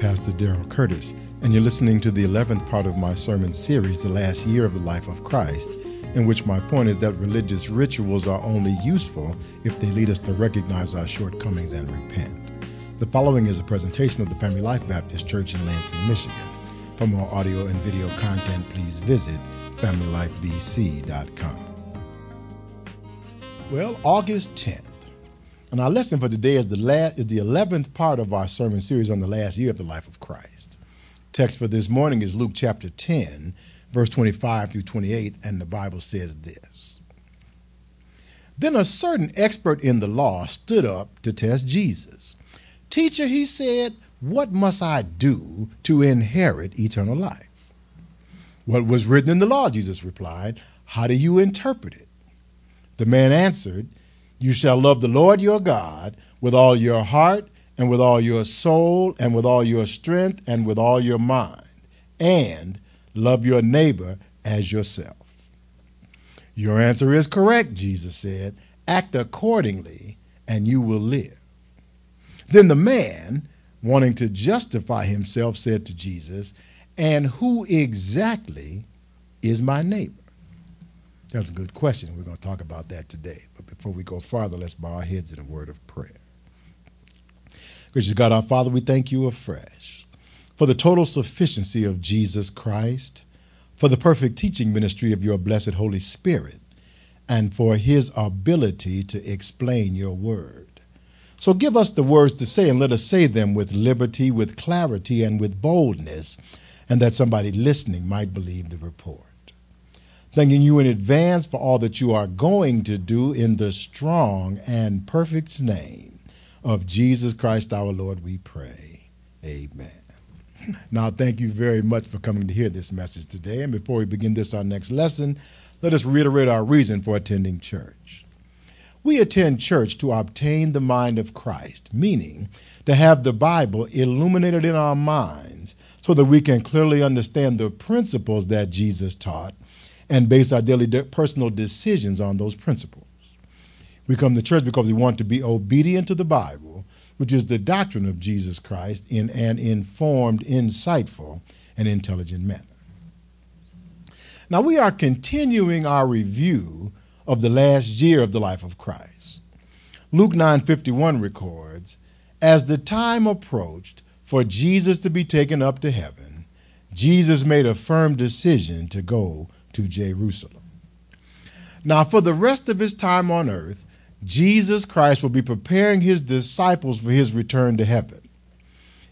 Pastor Daryl Curtis, and you're listening to the 11th part of my sermon series, The Last Year of the Life of Christ, in which my point is that religious rituals are only useful if they lead us to recognize our shortcomings and repent. The following is a presentation of the Family Life Baptist Church in Lansing, Michigan. For more audio and video content, please visit FamilyLifeBC.com. Well, August 10th. And our lesson for today is the, is the 11th part of our sermon series on the last year of the life of Christ. Text for this morning is Luke chapter 10, verse 25 through 28, and the Bible says this Then a certain expert in the law stood up to test Jesus. Teacher, he said, What must I do to inherit eternal life? What was written in the law, Jesus replied. How do you interpret it? The man answered, you shall love the Lord your God with all your heart and with all your soul and with all your strength and with all your mind, and love your neighbor as yourself. Your answer is correct, Jesus said. Act accordingly, and you will live. Then the man, wanting to justify himself, said to Jesus, And who exactly is my neighbor? That's a good question. We're going to talk about that today. But before we go farther, let's bow our heads in a word of prayer. Gracious God, our Father, we thank you afresh for the total sufficiency of Jesus Christ, for the perfect teaching ministry of your blessed Holy Spirit, and for his ability to explain your word. So give us the words to say, and let us say them with liberty, with clarity, and with boldness, and that somebody listening might believe the report thanking you in advance for all that you are going to do in the strong and perfect name of Jesus Christ our Lord, we pray. Amen. Now, thank you very much for coming to hear this message today. And before we begin this, our next lesson, let us reiterate our reason for attending church. We attend church to obtain the mind of Christ, meaning to have the Bible illuminated in our minds so that we can clearly understand the principles that Jesus taught and base our daily de- personal decisions on those principles. We come to church because we want to be obedient to the Bible, which is the doctrine of Jesus Christ, in an informed, insightful, and intelligent manner. Now, we are continuing our review of the last year of the life of Christ. Luke 9:51 records, "As the time approached for Jesus to be taken up to heaven, Jesus made a firm decision to go to Jerusalem. Now, for the rest of his time on earth, Jesus Christ will be preparing his disciples for his return to heaven.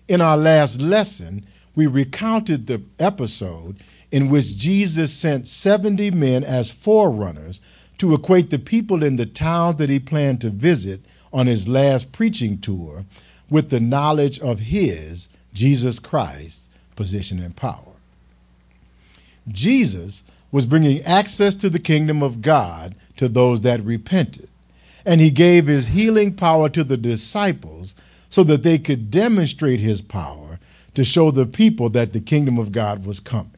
In our last lesson, we recounted the episode in which Jesus sent 70 men as forerunners to equate the people in the towns that he planned to visit on his last preaching tour with the knowledge of his, Jesus Christ's, position and power. Jesus was bringing access to the kingdom of God to those that repented. And he gave his healing power to the disciples so that they could demonstrate his power to show the people that the kingdom of God was coming.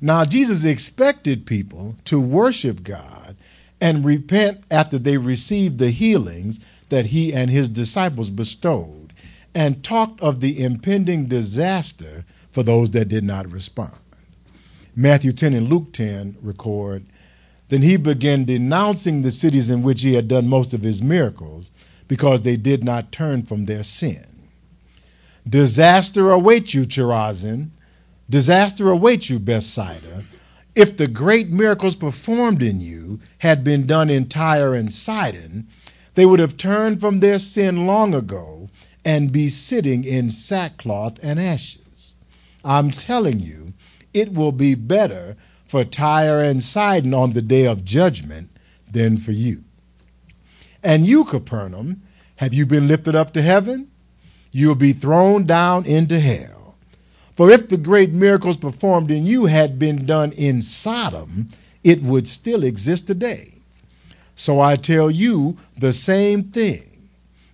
Now, Jesus expected people to worship God and repent after they received the healings that he and his disciples bestowed, and talked of the impending disaster for those that did not respond. Matthew 10 and Luke 10 record, then he began denouncing the cities in which he had done most of his miracles because they did not turn from their sin. Disaster awaits you, Chorazin. Disaster awaits you, Bethsaida. If the great miracles performed in you had been done in Tyre and Sidon, they would have turned from their sin long ago and be sitting in sackcloth and ashes. I'm telling you, it will be better for Tyre and Sidon on the day of judgment than for you. And you, Capernaum, have you been lifted up to heaven? You'll be thrown down into hell. For if the great miracles performed in you had been done in Sodom, it would still exist today. So I tell you the same thing.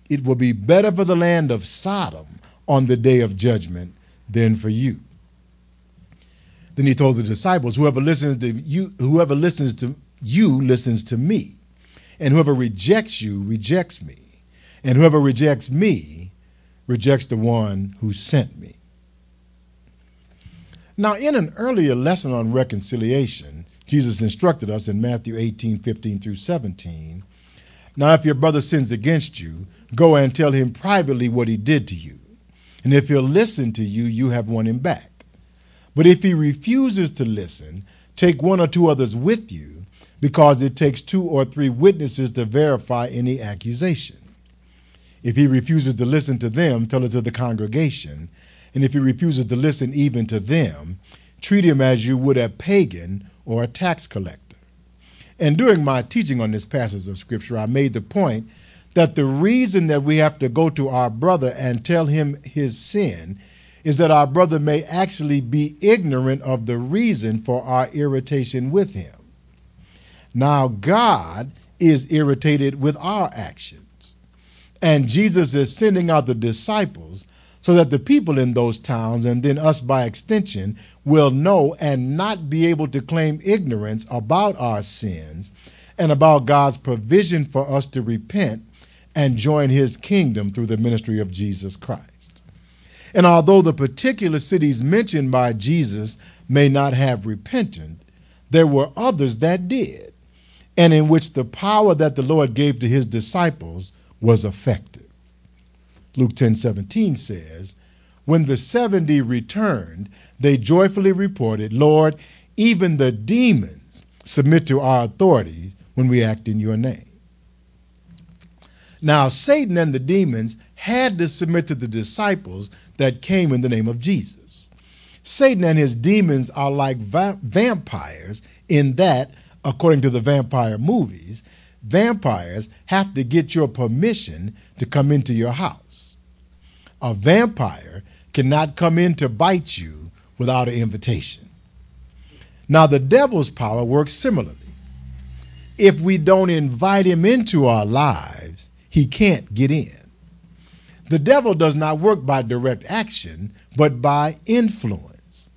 It will be better for the land of Sodom on the day of judgment than for you. Then he told the disciples, Whoever listens to you, whoever listens to you listens to me. And whoever rejects you rejects me. And whoever rejects me rejects the one who sent me. Now, in an earlier lesson on reconciliation, Jesus instructed us in Matthew 18 15 through 17. Now, if your brother sins against you, go and tell him privately what he did to you. And if he'll listen to you, you have won him back. But if he refuses to listen, take one or two others with you, because it takes two or three witnesses to verify any accusation. If he refuses to listen to them, tell it to the congregation. And if he refuses to listen even to them, treat him as you would a pagan or a tax collector. And during my teaching on this passage of Scripture, I made the point that the reason that we have to go to our brother and tell him his sin is that our brother may actually be ignorant of the reason for our irritation with him. Now, God is irritated with our actions, and Jesus is sending out the disciples so that the people in those towns, and then us by extension, will know and not be able to claim ignorance about our sins and about God's provision for us to repent and join his kingdom through the ministry of Jesus Christ. And although the particular cities mentioned by Jesus may not have repented, there were others that did, and in which the power that the Lord gave to his disciples was effective. Luke 10 17 says, When the 70 returned, they joyfully reported, Lord, even the demons submit to our authorities when we act in your name. Now, Satan and the demons had to submit to the disciples that came in the name of Jesus. Satan and his demons are like va- vampires in that, according to the vampire movies, vampires have to get your permission to come into your house. A vampire cannot come in to bite you without an invitation. Now, the devil's power works similarly. If we don't invite him into our lives, he can't get in. The devil does not work by direct action, but by influence.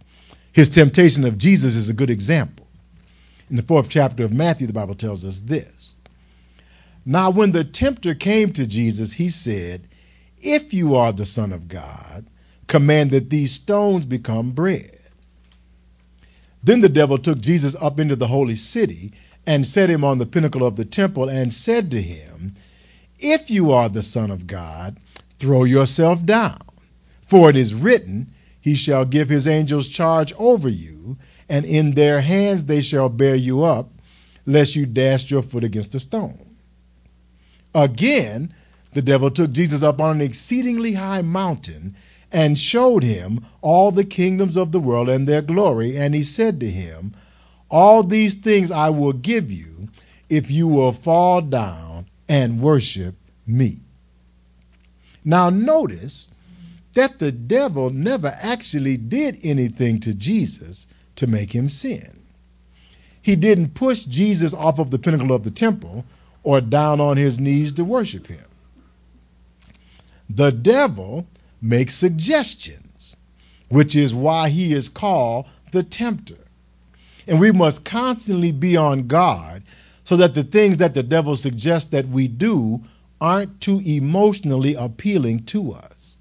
His temptation of Jesus is a good example. In the fourth chapter of Matthew, the Bible tells us this. Now, when the tempter came to Jesus, he said, If you are the Son of God, command that these stones become bread. Then the devil took Jesus up into the holy city and set him on the pinnacle of the temple and said to him, if you are the Son of God, throw yourself down. For it is written, He shall give His angels charge over you, and in their hands they shall bear you up, lest you dash your foot against a stone. Again, the devil took Jesus up on an exceedingly high mountain and showed him all the kingdoms of the world and their glory. And he said to him, All these things I will give you if you will fall down and worship me. Now, notice that the devil never actually did anything to Jesus to make him sin. He didn't push Jesus off of the pinnacle of the temple or down on his knees to worship him. The devil makes suggestions, which is why he is called the tempter. And we must constantly be on guard so that the things that the devil suggests that we do aren't too emotionally appealing to us.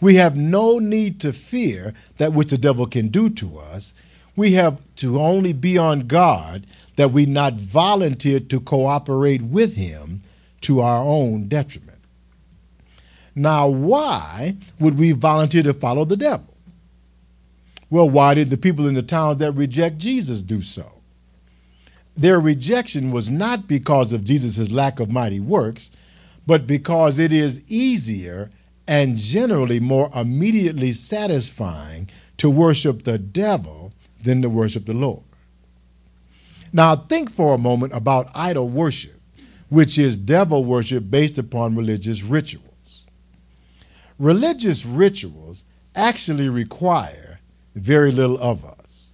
We have no need to fear that which the devil can do to us. We have to only be on guard that we not volunteer to cooperate with him to our own detriment. Now, why would we volunteer to follow the devil? Well, why did the people in the towns that reject Jesus do so? Their rejection was not because of Jesus' lack of mighty works, but because it is easier and generally more immediately satisfying to worship the devil than to worship the Lord. Now, think for a moment about idol worship, which is devil worship based upon religious rituals. Religious rituals actually require very little of us.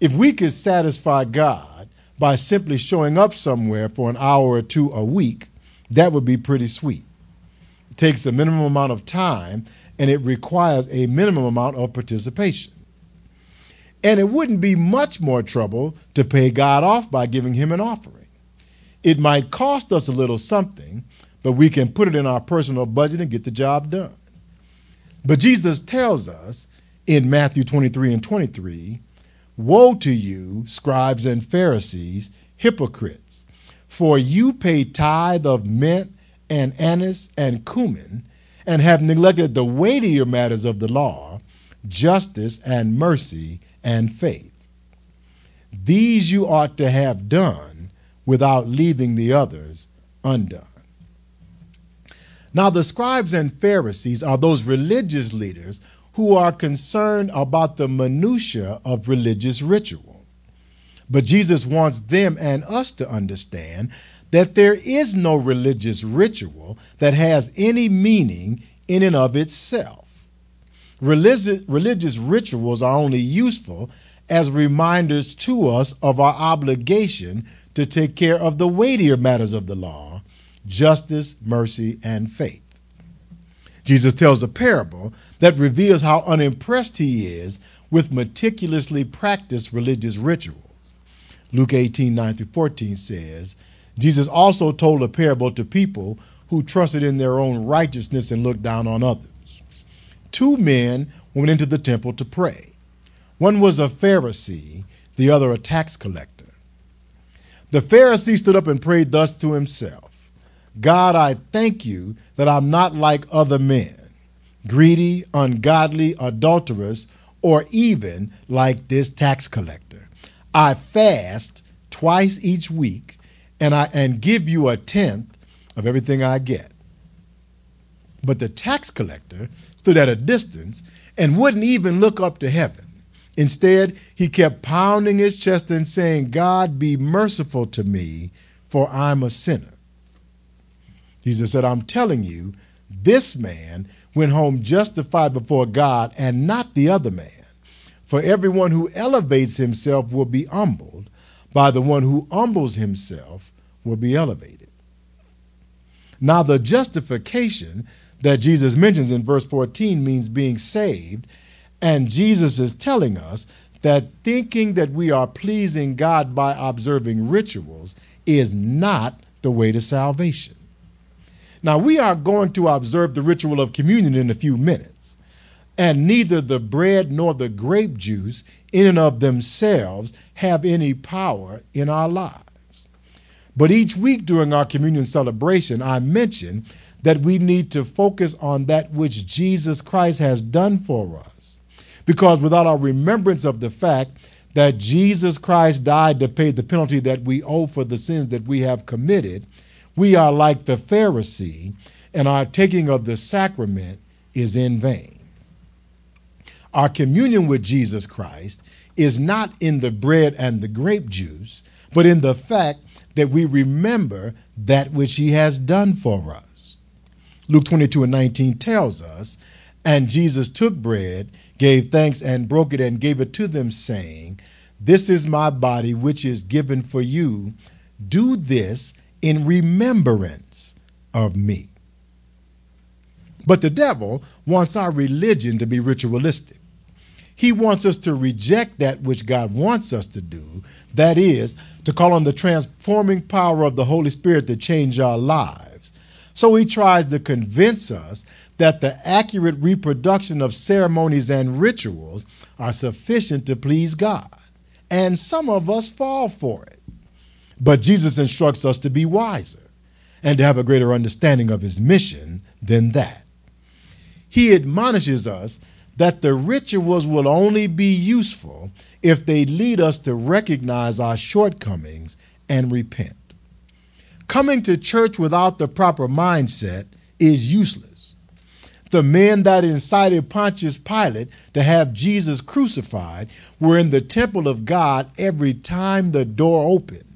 If we could satisfy God by simply showing up somewhere for an hour or two a week, that would be pretty sweet. It takes a minimum amount of time and it requires a minimum amount of participation. And it wouldn't be much more trouble to pay God off by giving Him an offering. It might cost us a little something, but we can put it in our personal budget and get the job done. But Jesus tells us in Matthew 23 and 23 Woe to you, scribes and Pharisees, hypocrites, for you pay tithe of mint and anise and cumin, and have neglected the weightier matters of the law, justice and mercy and faith. These you ought to have done without leaving the others undone. Now, the scribes and Pharisees are those religious leaders who are concerned about the minutiae of religious ritual. But Jesus wants them and us to understand that there is no religious ritual that has any meaning in and of itself. Religious, rituals are only useful as reminders to us of our obligation to take care of the weightier matters of the law justice, mercy, and faith. Jesus tells a parable that reveals how unimpressed he is with meticulously practiced religious rituals. Luke 18 9 through 14 says, Jesus also told a parable to people who trusted in their own righteousness and looked down on others. Two men went into the temple to pray. One was a Pharisee, the other a tax collector. The Pharisee stood up and prayed thus to himself God, I thank you that I'm not like other men, greedy, ungodly, adulterous, or even like this tax collector. I fast twice each week and I and give you a tenth of everything I get. But the tax collector stood at a distance and wouldn't even look up to heaven. Instead, he kept pounding his chest and saying, God, be merciful to me, for I'm a sinner. Jesus said, I'm telling you, this man went home justified before God and not the other man. For everyone who elevates himself will be humbled, by the one who humbles himself will be elevated. Now, the justification that Jesus mentions in verse 14 means being saved, and Jesus is telling us that thinking that we are pleasing God by observing rituals is not the way to salvation. Now, we are going to observe the ritual of communion in a few minutes, and neither the bread nor the grape juice, in and of themselves, have any power in our lives. But each week during our communion celebration, I mention that we need to focus on that which Jesus Christ has done for us. Because without our remembrance of the fact that Jesus Christ died to pay the penalty that we owe for the sins that we have committed, we are like the Pharisee, and our taking of the sacrament is in vain. Our communion with Jesus Christ is not in the bread and the grape juice, but in the fact that we remember that which he has done for us. Luke 22 and 19 tells us, And Jesus took bread, gave thanks, and broke it, and gave it to them, saying, This is my body, which is given for you. Do this in remembrance of me. But the devil wants our religion to be ritualistic. He wants us to reject that which God wants us to do, that is, to call on the transforming power of the Holy Spirit to change our lives. So he tries to convince us that the accurate reproduction of ceremonies and rituals are sufficient to please God. And some of us fall for it. But Jesus instructs us to be wiser and to have a greater understanding of his mission than that. He admonishes us that the rituals will only be useful if they lead us to recognize our shortcomings and repent. Coming to church without the proper mindset is useless. The men that incited Pontius Pilate to have Jesus crucified were in the temple of God every time the door opened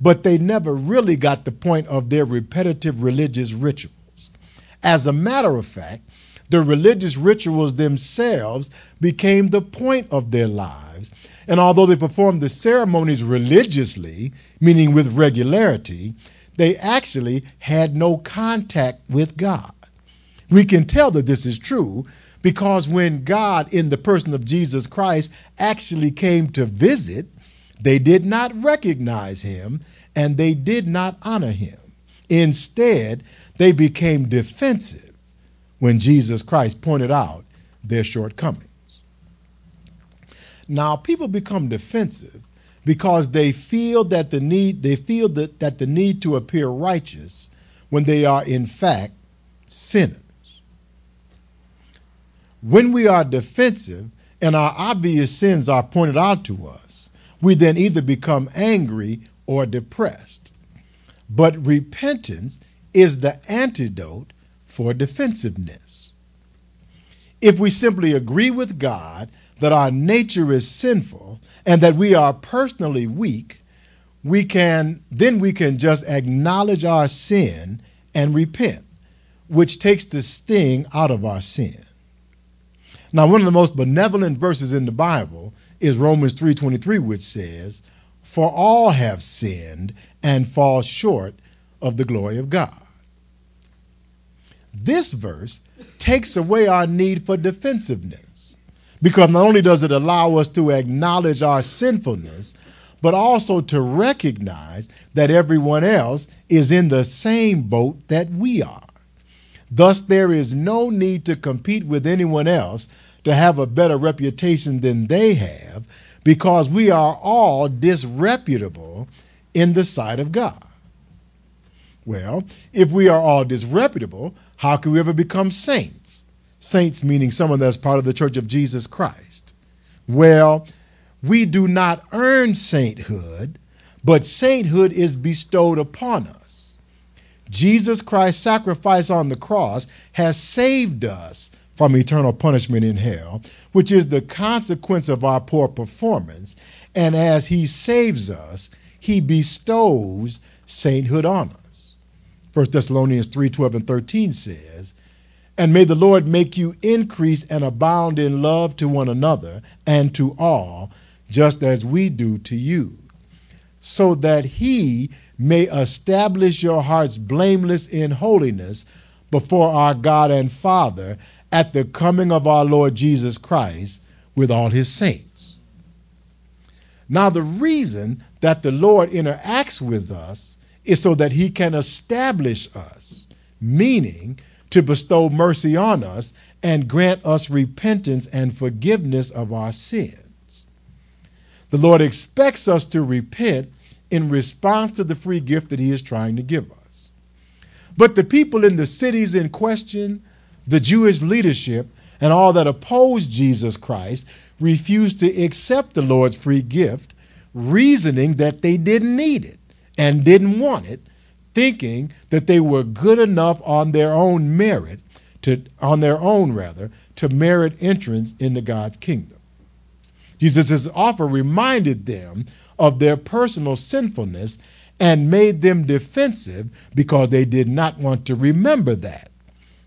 but they never really got the point of their repetitive religious rituals. As a matter of fact, the religious rituals themselves became the point of their lives, and although they performed the ceremonies religiously, meaning with regularity, they actually had no contact with God. We can tell that this is true because when God, in the person of Jesus Christ, actually came to visit, they did not recognize him and they did not honor him. Instead, they became defensive when Jesus Christ pointed out their shortcomings. Now, people become defensive because they feel that the need they feel that, that the need to appear righteous when they are in fact sinners. When we are defensive and our obvious sins are pointed out to us, we then either become angry or depressed. But repentance is the antidote for defensiveness. If we simply agree with God that our nature is sinful and that we are personally weak, we can then we can just acknowledge our sin and repent, which takes the sting out of our sin. Now, one of the most benevolent verses in the Bible is Romans 3:23 which says, "For all have sinned and fall short of the glory of God." This verse takes away our need for defensiveness because not only does it allow us to acknowledge our sinfulness, but also to recognize that everyone else is in the same boat that we are. Thus, there is no need to compete with anyone else to have a better reputation than they have because we are all disreputable in the sight of God. Well, if we are all disreputable, how can we ever become saints? Saints meaning someone that's part of the church of Jesus Christ. Well, we do not earn sainthood, but sainthood is bestowed upon us. Jesus Christ's sacrifice on the cross has saved us from eternal punishment in hell, which is the consequence of our poor performance. And as he saves us, he bestows sainthood on us. 1 Thessalonians 3 12 and 13 says, And may the Lord make you increase and abound in love to one another and to all, just as we do to you, so that he may establish your hearts blameless in holiness before our God and Father at the coming of our Lord Jesus Christ with all his saints. Now, the reason that the Lord interacts with us is so that he can establish us, meaning to bestow mercy on us and grant us repentance and forgiveness of our sins. The Lord expects us to repent in response to the free gift that he is trying to give us. But the people in the cities in question the Jewish leadership and all that opposed Jesus Christ refused to accept the Lord's free gift, reasoning that they didn't need it and didn't want it, thinking that they were good enough on their own merit to on their own rather to merit entrance into God's kingdom. Jesus' offer reminded them of their personal sinfulness and made them defensive because they did not want to remember that.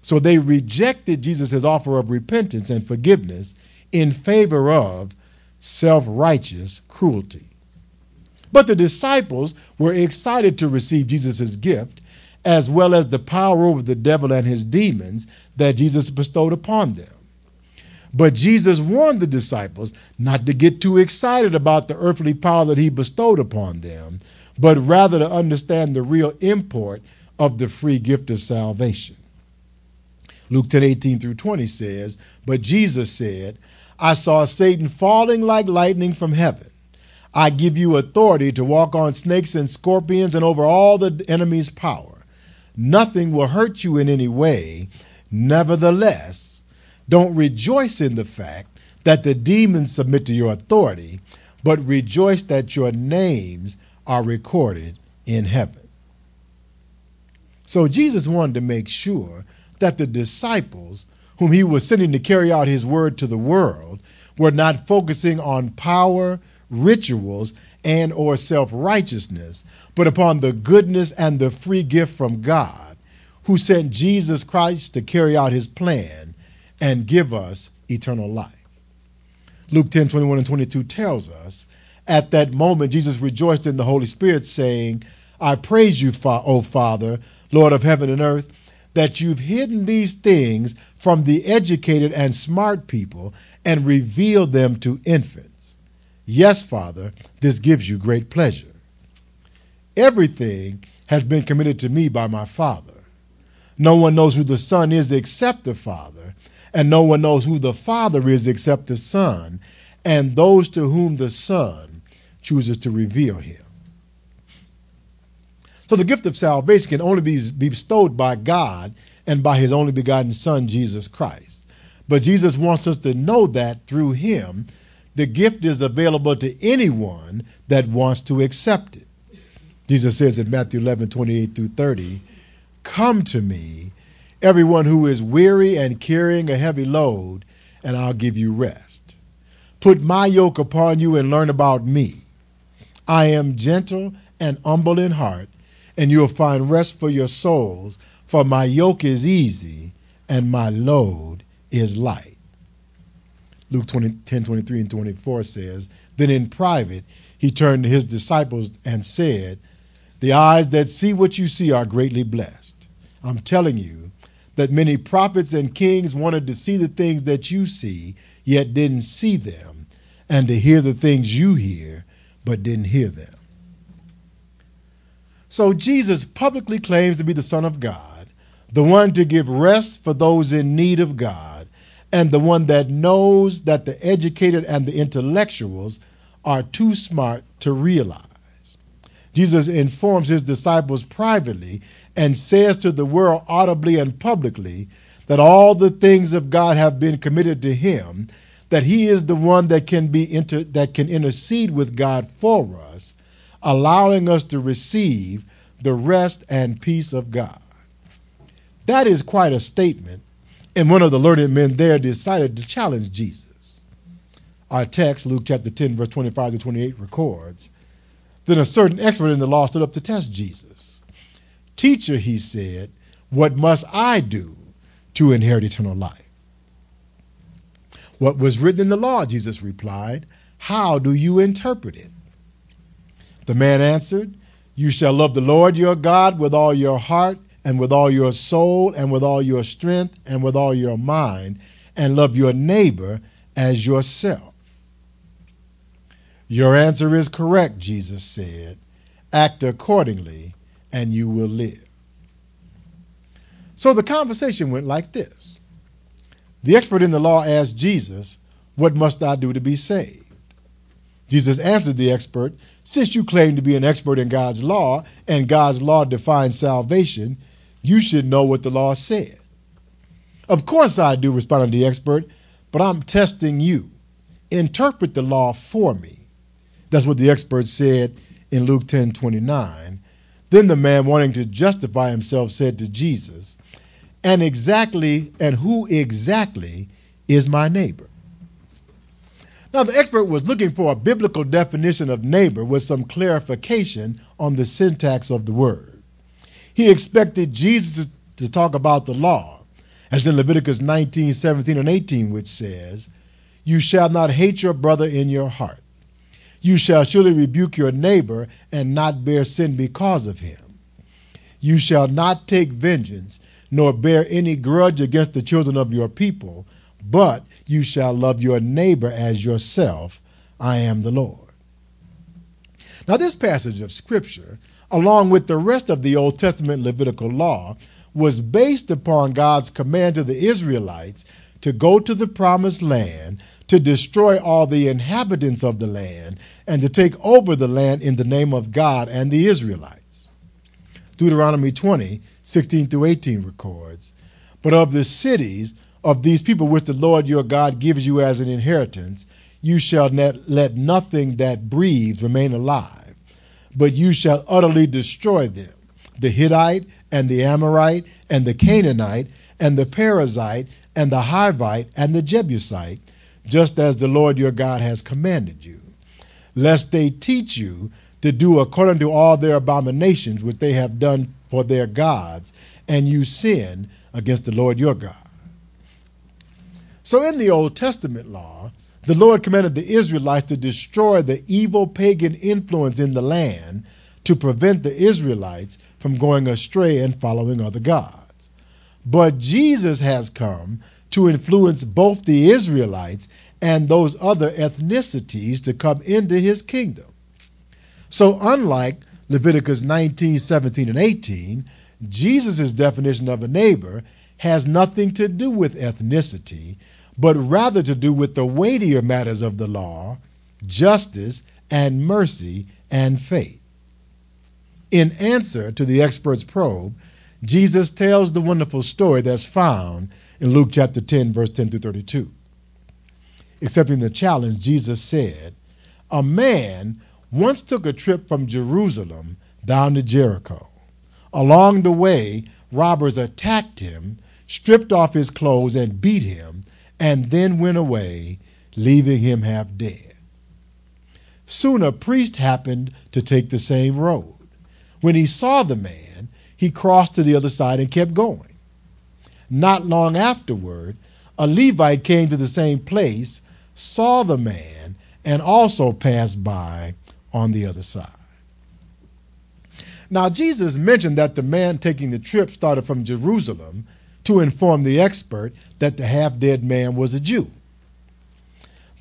So they rejected Jesus' offer of repentance and forgiveness in favor of self righteous cruelty. But the disciples were excited to receive Jesus' gift, as well as the power over the devil and his demons that Jesus bestowed upon them. But Jesus warned the disciples not to get too excited about the earthly power that he bestowed upon them, but rather to understand the real import of the free gift of salvation. Luke 10 18 through 20 says, But Jesus said, I saw Satan falling like lightning from heaven. I give you authority to walk on snakes and scorpions and over all the enemy's power. Nothing will hurt you in any way. Nevertheless, don't rejoice in the fact that the demons submit to your authority, but rejoice that your names are recorded in heaven. So Jesus wanted to make sure that the disciples, whom he was sending to carry out his word to the world, were not focusing on power, rituals, and or self-righteousness, but upon the goodness and the free gift from God, who sent Jesus Christ to carry out his plan and give us eternal life. Luke 10, 21 and 22 tells us, at that moment Jesus rejoiced in the Holy Spirit, saying, I praise you, O Father, Lord of heaven and earth, that you've hidden these things from the educated and smart people and revealed them to infants. Yes, Father, this gives you great pleasure. Everything has been committed to me by my Father. No one knows who the Son is except the Father, and no one knows who the Father is except the Son, and those to whom the Son chooses to reveal him. So the gift of salvation can only be bestowed by God and by his only begotten Son, Jesus Christ. But Jesus wants us to know that through him, the gift is available to anyone that wants to accept it. Jesus says in Matthew 11, 28 through 30, Come to me, everyone who is weary and carrying a heavy load, and I'll give you rest. Put my yoke upon you and learn about me. I am gentle and humble in heart, and you'll find rest for your souls, for my yoke is easy and my load is light. Luke 20, 10, 23 and 24 says, Then in private he turned to his disciples and said, The eyes that see what you see are greatly blessed. I'm telling you that many prophets and kings wanted to see the things that you see, yet didn't see them, and to hear the things you hear, but didn't hear them. So Jesus publicly claims to be the Son of God, the one to give rest for those in need of God and the one that knows that the educated and the intellectuals are too smart to realize. Jesus informs his disciples privately and says to the world audibly and publicly that all the things of God have been committed to him, that he is the one that can be inter- that can intercede with God for us, allowing us to receive the rest and peace of God. That is quite a statement and one of the learned men there decided to challenge Jesus. Our text, Luke chapter 10, verse 25 to 28, records Then a certain expert in the law stood up to test Jesus. Teacher, he said, what must I do to inherit eternal life? What was written in the law, Jesus replied, How do you interpret it? The man answered, You shall love the Lord your God with all your heart and with all your soul and with all your strength and with all your mind, and love your neighbor as yourself. Your answer is correct, Jesus said. Act accordingly, and you will live. So the conversation went like this The expert in the law asked Jesus, What must I do to be saved? Jesus answered the expert, Since you claim to be an expert in God's law, and God's law defines salvation, you should know what the law said. Of course I do, responded the expert, but I'm testing you. Interpret the law for me. That's what the expert said in Luke 10 29. Then the man, wanting to justify himself, said to Jesus, And exactly, and who exactly is my neighbor? Now, the expert was looking for a biblical definition of neighbor with some clarification on the syntax of the word. He expected Jesus to talk about the law, as in Leviticus 19, 17, and 18, which says, You shall not hate your brother in your heart. You shall surely rebuke your neighbor and not bear sin because of him. You shall not take vengeance, nor bear any grudge against the children of your people, but you shall love your neighbor as yourself. I am the Lord. Now, this passage of Scripture along with the rest of the Old Testament Levitical law, was based upon God's command to the Israelites to go to the promised land, to destroy all the inhabitants of the land, and to take over the land in the name of God and the Israelites. Deuteronomy 20, 16 through 18 records, But of the cities of these people which the Lord your God gives you as an inheritance, you shall let nothing that breathes remain alive but you shall utterly destroy them the Hittite, and the Amorite, and the Canaanite, and the Perizzite, and the Hivite, and the Jebusite, just as the Lord your God has commanded you, lest they teach you to do according to all their abominations which they have done for their gods, and you sin against the Lord your God. So in the Old Testament law, the Lord commanded the Israelites to destroy the evil pagan influence in the land to prevent the Israelites from going astray and following other gods. But Jesus has come to influence both the Israelites and those other ethnicities to come into his kingdom. So, unlike Leviticus 19, 17, and 18, Jesus' definition of a neighbor has nothing to do with ethnicity, but rather to do with the weightier matters of the law, justice, and mercy and faith. In answer to the expert's probe, Jesus tells the wonderful story that's found in Luke chapter 10, verse 10 through 32. Accepting the challenge, Jesus said, A man once took a trip from Jerusalem down to Jericho. Along the way, robbers attacked him, stripped off his clothes, and beat him, and then went away, leaving him half dead. Soon a priest happened to take the same road. When he saw the man, he crossed to the other side and kept going. Not long afterward, a Levite came to the same place, saw the man, and also passed by on the other side. Now, Jesus mentioned that the man taking the trip started from Jerusalem to inform the expert that the half dead man was a Jew.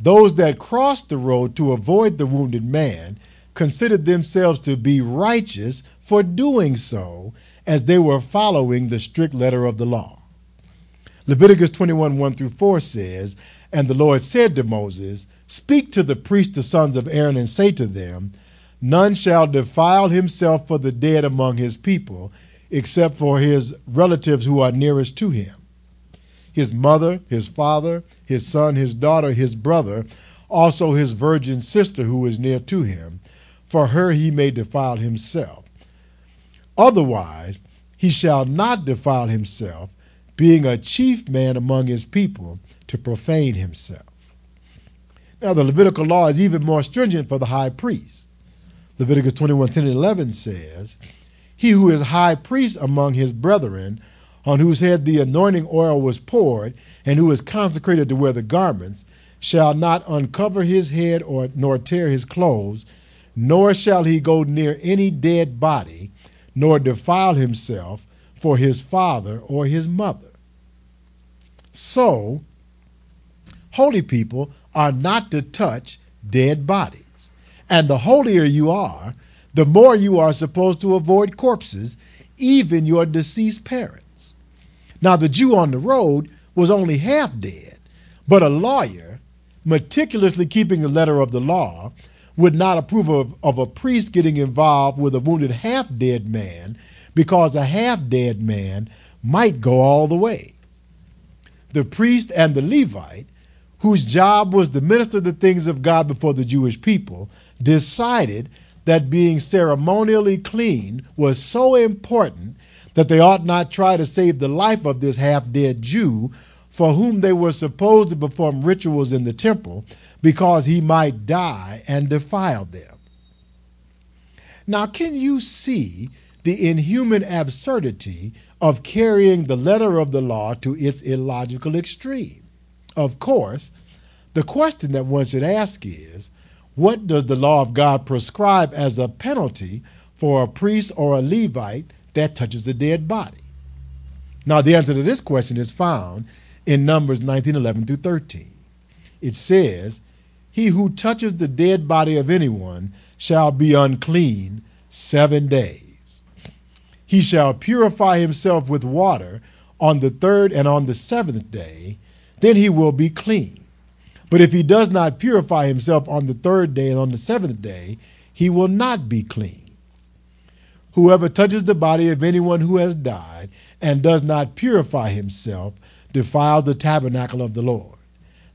Those that crossed the road to avoid the wounded man considered themselves to be righteous for doing so, as they were following the strict letter of the law. Leviticus 21 1 through 4 says, And the Lord said to Moses, Speak to the priests, the sons of Aaron, and say to them, None shall defile himself for the dead among his people, except for his relatives who are nearest to him his mother, his father, his son, his daughter, his brother, also his virgin sister who is near to him. For her he may defile himself. Otherwise, he shall not defile himself, being a chief man among his people, to profane himself. Now, the Levitical law is even more stringent for the high priest. Leviticus 21 10 and 11 says, He who is high priest among his brethren, on whose head the anointing oil was poured, and who is consecrated to wear the garments, shall not uncover his head or nor tear his clothes, nor shall he go near any dead body, nor defile himself for his father or his mother. So, holy people are not to touch dead bodies. And the holier you are, the more you are supposed to avoid corpses, even your deceased parents. Now, the Jew on the road was only half dead, but a lawyer, meticulously keeping the letter of the law, would not approve of, of a priest getting involved with a wounded half dead man because a half dead man might go all the way. The priest and the Levite, whose job was to minister the things of God before the Jewish people, decided that being ceremonially clean was so important that they ought not try to save the life of this half dead Jew for whom they were supposed to perform rituals in the temple, because he might die and defile them. Now, can you see the inhuman absurdity of carrying the letter of the law to its illogical extreme? Of course, the question that one should ask is what does the law of God prescribe as a penalty for a priest or a Levite that touches a dead body? Now, the answer to this question is found in Numbers 19 11 through 13. It says, he who touches the dead body of anyone shall be unclean seven days. He shall purify himself with water on the third and on the seventh day, then he will be clean. But if he does not purify himself on the third day and on the seventh day, he will not be clean. Whoever touches the body of anyone who has died and does not purify himself defiles the tabernacle of the Lord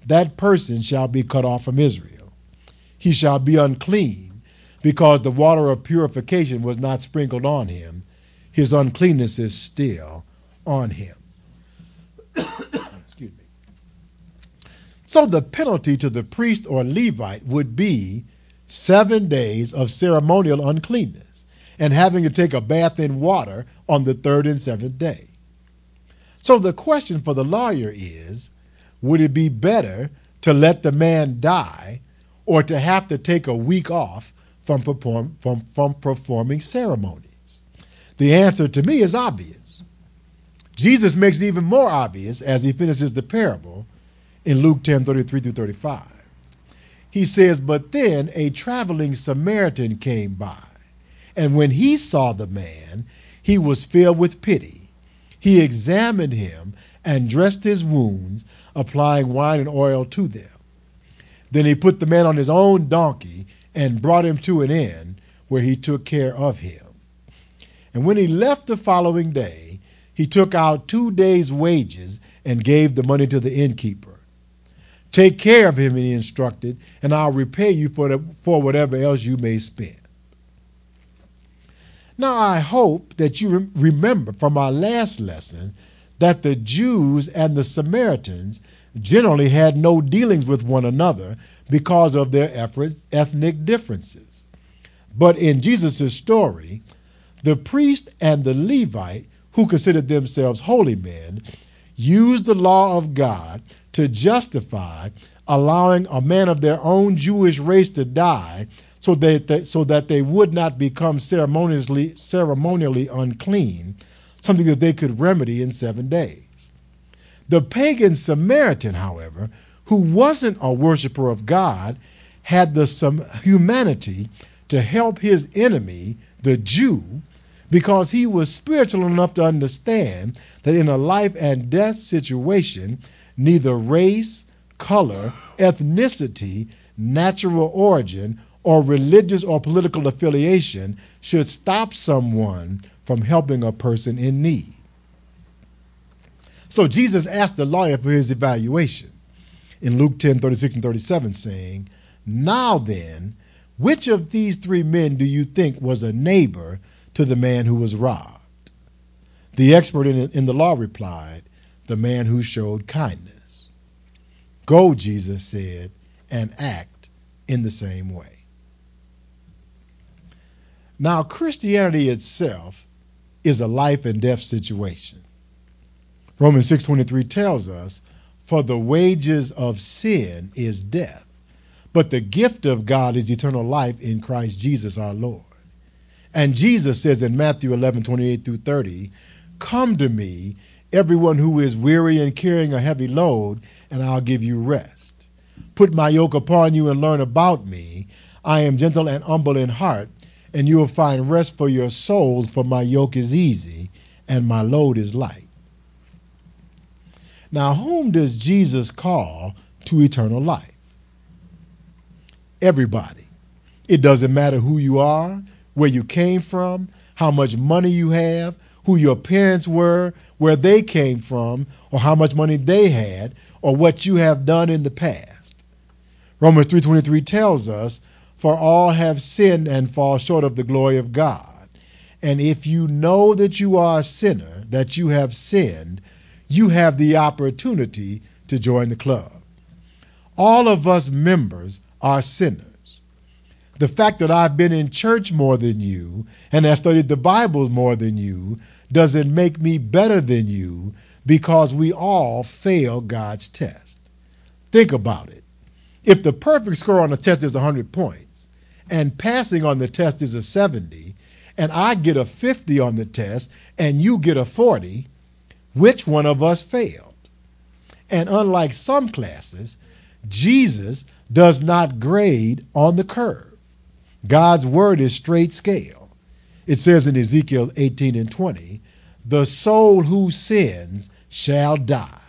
that person shall be cut off from Israel. He shall be unclean, because the water of purification was not sprinkled on him. His uncleanness is still on him. Excuse me. So the penalty to the priest or Levite would be seven days of ceremonial uncleanness and having to take a bath in water on the third and seventh day. So the question for the lawyer is would it be better to let the man die or to have to take a week off from, perform, from, from performing ceremonies? The answer to me is obvious. Jesus makes it even more obvious as he finishes the parable in Luke 10 33 through 35. He says, But then a traveling Samaritan came by, And when he saw the man, he was filled with pity. He examined him and dressed his wounds, applying wine and oil to them. Then he put the man on his own donkey and brought him to an inn where he took care of him. And when he left the following day, he took out two days' wages and gave the money to the innkeeper. Take care of him, and he instructed, and I'll repay you for, the, for whatever else you may spend. Now, I hope that you remember from our last lesson that the Jews and the Samaritans generally had no dealings with one another because of their ethnic differences. But in Jesus' story, the priest and the Levite, who considered themselves holy men, used the law of God to justify allowing a man of their own Jewish race to die so that, so that they would not become ceremonially, ceremonially unclean, something that they could remedy in seven days. The pagan Samaritan, however, who wasn't a worshiper of God, had the some humanity to help his enemy, the Jew, because he was spiritual enough to understand that in a life and death situation, neither race, color, ethnicity, natural origin, or religious or political affiliation should stop someone from helping a person in need. So Jesus asked the lawyer for his evaluation in Luke 10 36 and 37, saying, Now then, which of these three men do you think was a neighbor to the man who was robbed? The expert in, in the law replied, The man who showed kindness. Go, Jesus said, and act in the same way. Now, Christianity itself is a life and death situation. Romans 6:23 tells us, "For the wages of sin is death, but the gift of God is eternal life in Christ Jesus our Lord." And Jesus says in Matthew 11:28 through 30, "Come to me, everyone who is weary and carrying a heavy load, and I'll give you rest. Put my yoke upon you and learn about me. I am gentle and humble in heart." and you will find rest for your souls, for my yoke is easy and my load is light. Now, whom does Jesus call to eternal life? Everybody. It doesn't matter who you are, where you came from, how much money you have, who your parents were, where they came from, or how much money they had, or what you have done in the past. Romans 3:23 tells us for all have sinned and fall short of the glory of God. And if you know that you are a sinner, that you have sinned, you have the opportunity to join the club. All of us members are sinners. The fact that I've been in church more than you and have studied the Bible more than you doesn't make me better than you because we all fail God's test. Think about it. If the perfect score on a test is 100 points, and passing on the test is a 70, and I get a 50 on the test and you get a 40, which one of us failed? And unlike some classes, Jesus does not grade on the curve. God's word is straight scale. It says in Ezekiel 18 and 20, the soul who sins shall die.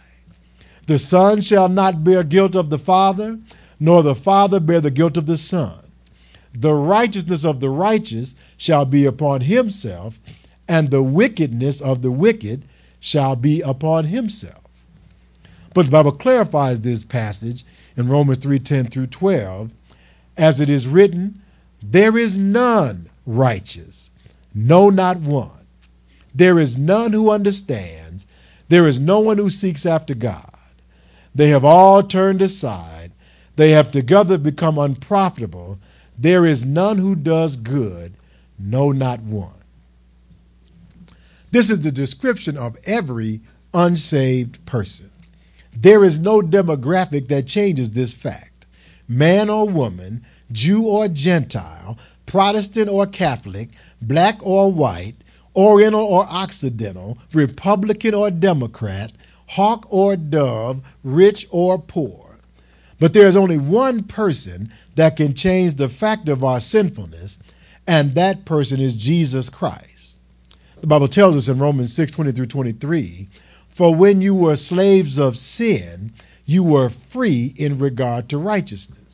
The son shall not bear guilt of the father, nor the father bear the guilt of the son the righteousness of the righteous shall be upon himself, and the wickedness of the wicked shall be upon himself. But the Bible clarifies this passage in Romans 3:10 through 12, as it is written, There is none righteous, no, not one. There is none who understands, there is no one who seeks after God. They have all turned aside, they have together become unprofitable. There is none who does good, no, not one. This is the description of every unsaved person. There is no demographic that changes this fact. Man or woman, Jew or Gentile, Protestant or Catholic, black or white, Oriental or Occidental, Republican or Democrat, hawk or dove, rich or poor. But there is only one person that can change the fact of our sinfulness, and that person is Jesus Christ. The Bible tells us in Romans 6 20 through 23 For when you were slaves of sin, you were free in regard to righteousness.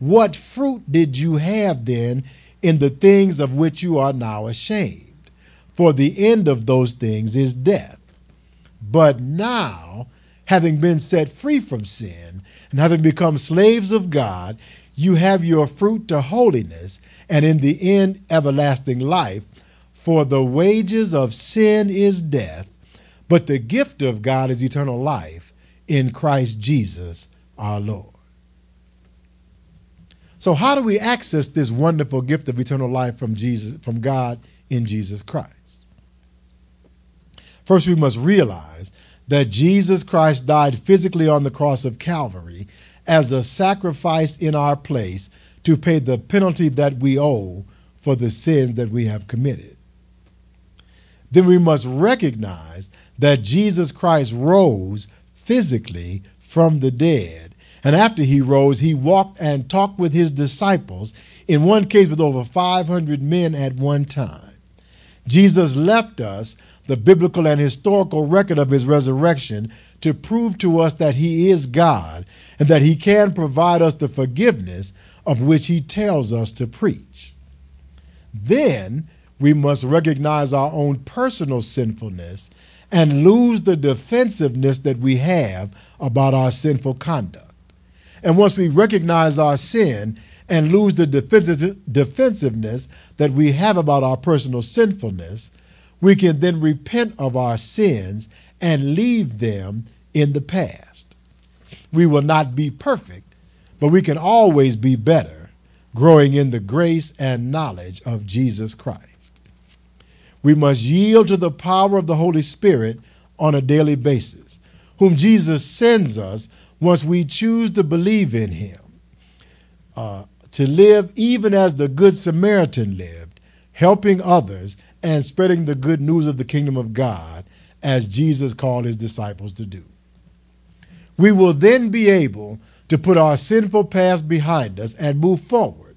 What fruit did you have then in the things of which you are now ashamed? For the end of those things is death. But now, having been set free from sin and having become slaves of God, you have your fruit to holiness, and in the end, everlasting life. For the wages of sin is death, but the gift of God is eternal life in Christ Jesus our Lord. So, how do we access this wonderful gift of eternal life from Jesus, from God in Jesus Christ? First, we must realize that Jesus Christ died physically on the cross of Calvary as a sacrifice in our place to pay the penalty that we owe for the sins that we have committed. Then we must recognize that Jesus Christ rose physically from the dead. And after he rose, he walked and talked with his disciples, in one case with over 500 men at one time. Jesus left us the biblical and historical record of his resurrection to prove to us that he is God and that he can provide us the forgiveness of which he tells us to preach. Then we must recognize our own personal sinfulness and lose the defensiveness that we have about our sinful conduct. And once we recognize our sin and lose the defensiveness that we have about our personal sinfulness, we can then repent of our sins and leave them in the past. We will not be perfect, but we can always be better, growing in the grace and knowledge of Jesus Christ. We must yield to the power of the Holy Spirit on a daily basis, whom Jesus sends us once we choose to believe in him. Uh, to live even as the Good Samaritan lived, helping others and spreading the good news of the kingdom of God as Jesus called his disciples to do. We will then be able to put our sinful past behind us and move forward,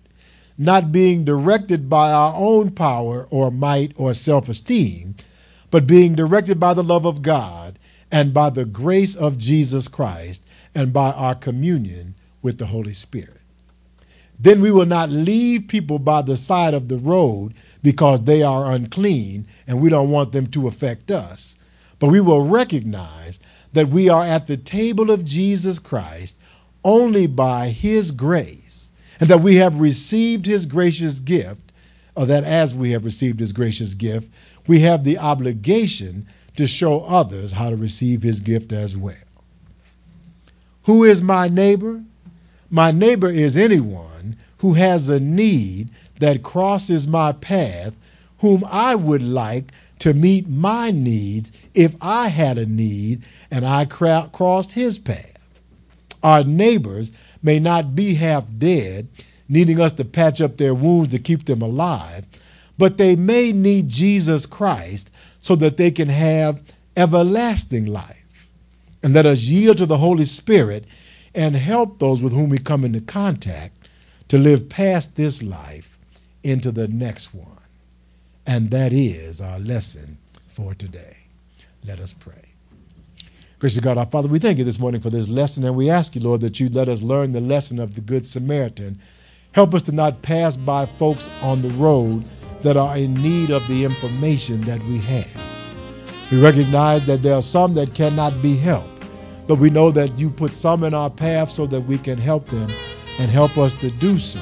not being directed by our own power or might or self esteem, but being directed by the love of God and by the grace of Jesus Christ and by our communion with the Holy Spirit. Then we will not leave people by the side of the road because they are unclean and we don't want them to affect us. But we will recognize that we are at the table of Jesus Christ only by his grace and that we have received his gracious gift, or that as we have received his gracious gift, we have the obligation to show others how to receive his gift as well. Who is my neighbor? My neighbor is anyone who has a need that crosses my path, whom I would like to meet my needs if I had a need and I crossed his path. Our neighbors may not be half dead, needing us to patch up their wounds to keep them alive, but they may need Jesus Christ so that they can have everlasting life. And let us yield to the Holy Spirit and help those with whom we come into contact to live past this life into the next one. And that is our lesson for today. Let us pray. Gracious God, our Father, we thank you this morning for this lesson, and we ask you, Lord, that you let us learn the lesson of the Good Samaritan. Help us to not pass by folks on the road that are in need of the information that we have. We recognize that there are some that cannot be helped. But we know that you put some in our path so that we can help them and help us to do so.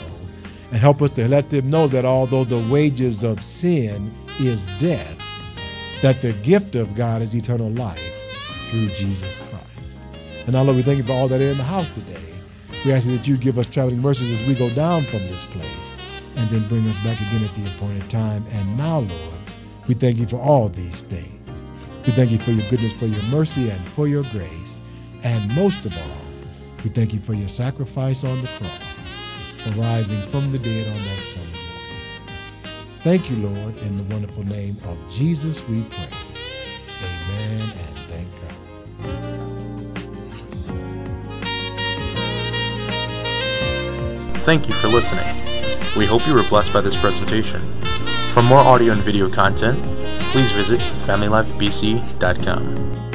And help us to let them know that although the wages of sin is death, that the gift of God is eternal life through Jesus Christ. And now, Lord, we thank you for all that are in the house today. We ask that you give us traveling mercies as we go down from this place and then bring us back again at the appointed time. And now, Lord, we thank you for all these things. We thank you for your goodness, for your mercy, and for your grace. And most of all, we thank you for your sacrifice on the cross, for rising from the dead on that Sunday morning. Thank you, Lord, in the wonderful name of Jesus we pray. Amen and thank God. Thank you for listening. We hope you were blessed by this presentation. For more audio and video content, please visit FamilyLifeBC.com.